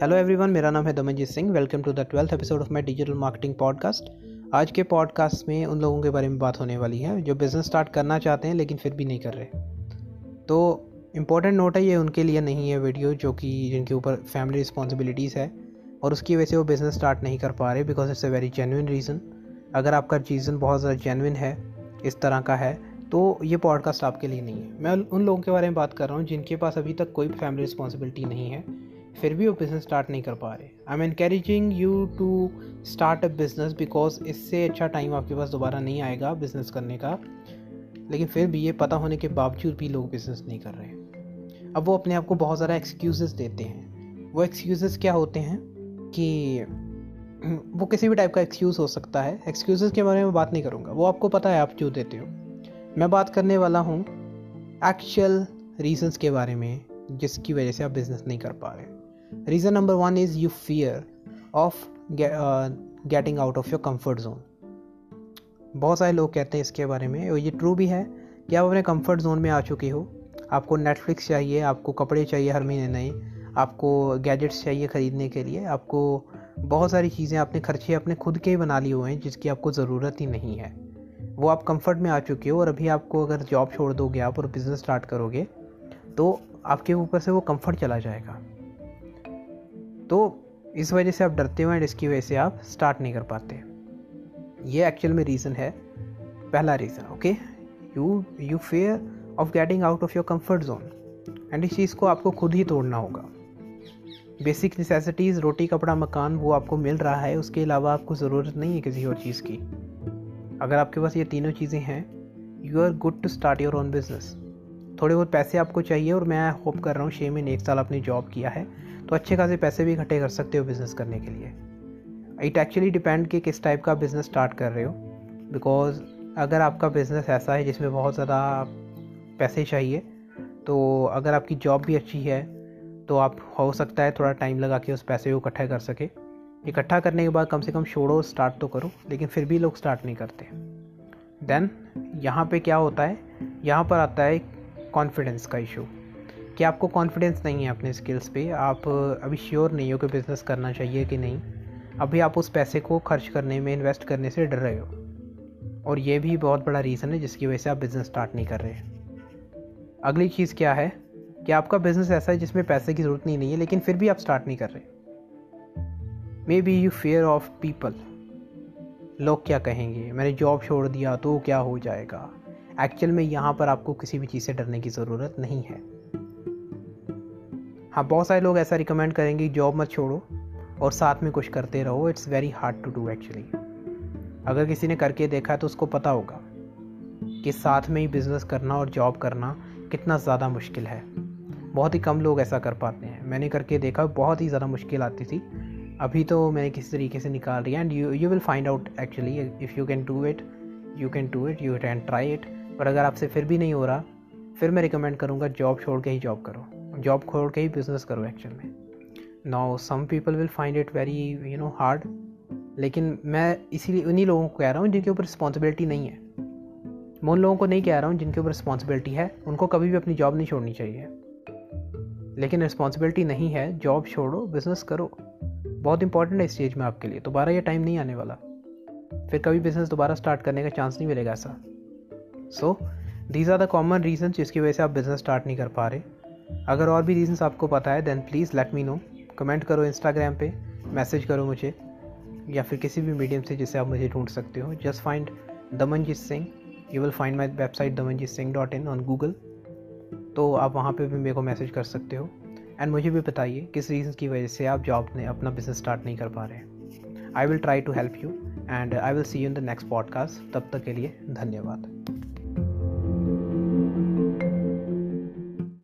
Hello everyone मेरा नाम है Damanjeet Singh. Welcome to the twelfth episode of my digital marketing podcast आज के पॉडकास्ट में उन लोगों के बारे में बात होने वाली है जो बिज़नेस स्टार्ट करना चाहते हैं, लेकिन फिर भी नहीं कर रहे। तो इम्पोर्टेंट नोट है, ये उनके लिए नहीं है वीडियो जो कि जिनके ऊपर फैमिली रिस्पॉन्सिबिलिटीज़ है, और उसकी वजह से वो बिज़नेस स्टार्ट नहीं कर पा रहे because it's a very genuine reason अगर आपका रीज़न बहुत ज़्यादा जेनुइन है, इस तरह का है तो ये पॉडकास्ट आपके लिए नहीं है। मैं उन लोगों के बारे में बात कर रहा हूँ, जिनके पास अभी तक कोई फैमिली रिस्पॉन्सिबिलिटी नहीं है फिर भी वो बिज़नेस स्टार्ट नहीं कर पा रहे। I am encouraging you to start a business because इससे अच्छा टाइम आपके पास दोबारा नहीं आएगा बिज़नेस करने का। लेकिन फिर भी ये पता होने के बावजूद भी लोग बिज़नेस नहीं कर रहे। अब वो अपने आप को बहुत ज़्यादा एक्सक्यूज़ देते हैं। वो एक्सक्यूज़ क्या होते हैं कि वो किसी भी टाइप का एक्सक्यूज़ हो सकता है। एक्सक्यूज़ के बारे में बात नहीं करूँगा। वो आपको पता है, आप क्यों देते हो। मैं बात करने वाला हूँ एक्चुअल रीजंस के बारे में, जिसकी वजह से आप बिज़नेस नहीं कर पा रहे। Reason number one is you fear of getting out of your comfort zone बहुत सारे लोग कहते हैं इसके बारे में और ये ट्रू भी है कि आप अपने कंफर्ट जोन में आ चुके हो। आपको नेटफ्लिक्स चाहिए, आपको कपड़े चाहिए हर महीने नए, आपको गैजेट्स चाहिए ख़रीदने के लिए, आपको बहुत सारी चीज़ें आपने खर्चे अपने खुद के ही बना लिए हुए हैं, जिसकी आपको ज़रूरत ही नहीं है। वो आप कंफर्ट में आ चुके हो और अभी आपको अगर जॉब छोड़ दोगे आप और बिज़नेस स्टार्ट करोगे तो आपके ऊपर से वो कंफर्ट चला जाएगा। तो इस वजह से आप डरते हो एंड इसकी वजह से आप स्टार्ट नहीं कर पाते ये एक्चुअल में रीज़न है। पहला reason okay you you fear of getting out of your comfort zone and इस चीज़ को आपको खुद ही तोड़ना होगा। बेसिक नेसेसिटीज़ रोटी, कपड़ा, मकान, वो आपको मिल रहा है। उसके अलावा आपको ज़रूरत नहीं है किसी और चीज़ की। अगर आपके पास ये तीनों चीज़ें हैं you are good to start your own business थोड़े बहुत पैसे आपको चाहिए और मैं होप कर रहा हूँ छः महीने, एक साल आपने जॉब किया है। तो अच्छे खासे पैसे भी इकट्ठे कर सकते हो बिज़नेस करने के लिए। इट एक्चुअली डिपेंड कि किस टाइप का बिज़नेस स्टार्ट कर रहे हो। बिकॉज़ अगर आपका बिज़नेस ऐसा है जिसमें बहुत ज़्यादा पैसे चाहिए तो अगर आपकी जॉब भी अच्छी है तो आप हो सकता है थोड़ा टाइम लगा के उस पैसे को इकट्ठा कर सके। इकट्ठा करने के बाद कम से कम छोड़ो स्टार्ट तो करो, लेकिन फिर भी लोग स्टार्ट नहीं करते। देन यहाँ पे क्या होता है? यहाँ पर आता है कॉन्फिडेंस का इशू कि आपको कॉन्फिडेंस नहीं है अपने स्किल्स पे आप अभी श्योर नहीं हो कि बिज़नेस करना चाहिए कि नहीं अभी आप उस पैसे को खर्च करने में इन्वेस्ट करने से डर रहे हो। और ये भी बहुत बड़ा रीज़न है जिसकी वजह से आप बिज़नेस स्टार्ट नहीं कर रहे अगली चीज़ क्या है कि आपका बिज़नेस ऐसा है जिसमें पैसे की ज़रूरत नहीं, नहीं है लेकिन फिर भी आप स्टार्ट नहीं कर रहे। Maybe you fear of people लोग क्या कहेंगे? मैंने जॉब छोड़ दिया तो क्या हो जाएगा? एक्चुअल में यहाँ पर आपको किसी भी चीज़ से डरने की ज़रूरत नहीं है। हाँ बहुत सारे लोग ऐसा रिकमेंड करेंगे जॉब मत छोड़ो और साथ में कुछ करते रहो it's very hard to do actually अगर किसी ने करके देखा है तो उसको पता होगा कि साथ में ही बिज़नेस करना और जॉब करना कितना ज़्यादा मुश्किल है। बहुत ही कम लोग ऐसा कर पाते हैं। मैंने करके देखा, बहुत ही ज़्यादा मुश्किल आती थी। अभी तो मैंने किसी तरीके से निकाल रही है and you you will find out actually if you can do it you can do it you can try it पर अगर आपसे फिर भी नहीं हो रहा, फिर मैं रिकमेंड करूँगा जॉब छोड़ के ही जॉब करो। जॉब खोल के ही बिज़नेस करो एक्चुअल में। Now some people will find it very you know hard लेकिन मैं इसीलिए उन्हीं लोगों को कह रहा हूँ जिनके ऊपर रिस्पॉन्सिबिलिटी नहीं है। मैं उन लोगों को नहीं कह रहा हूँ जिनके ऊपर रिस्पॉन्सिबिलिटी है। उनको कभी भी अपनी जॉब नहीं छोड़नी चाहिए। लेकिन रिस्पॉन्सिबिलिटी नहीं है। जॉब छोड़ो बिज़नेस करो। बहुत इंपॉर्टेंट है इस स्टेज में आपके लिए। दोबारा ये टाइम नहीं आने वाला। फिर कभी बिज़नेस दोबारा स्टार्ट करने का चांस नहीं मिलेगा ऐसा। So these are the common reason जिसकी वजह से आप बिज़नेस स्टार्ट नहीं कर पा रहे। अगर और भी रीजंस आपको पता है then please let me know comment करो इंस्टाग्राम पे मैसेज करो मुझे, या फिर किसी भी मीडियम से जिसे आप मुझे ढूंढ सकते हो. Just find Damanjeet Singh you will find my website Damanjeet Singh dot in on Google तो आप वहाँ पे भी मेरे को मैसेज कर सकते हो. एंड मुझे भी बताइए किस रीज़न की वजह से आप जॉब ने, अपना बिज़नेस स्टार्ट नहीं कर पा रहे हैं. I will try to help you and I will see you in the next podcast तब तक के लिए धन्यवाद.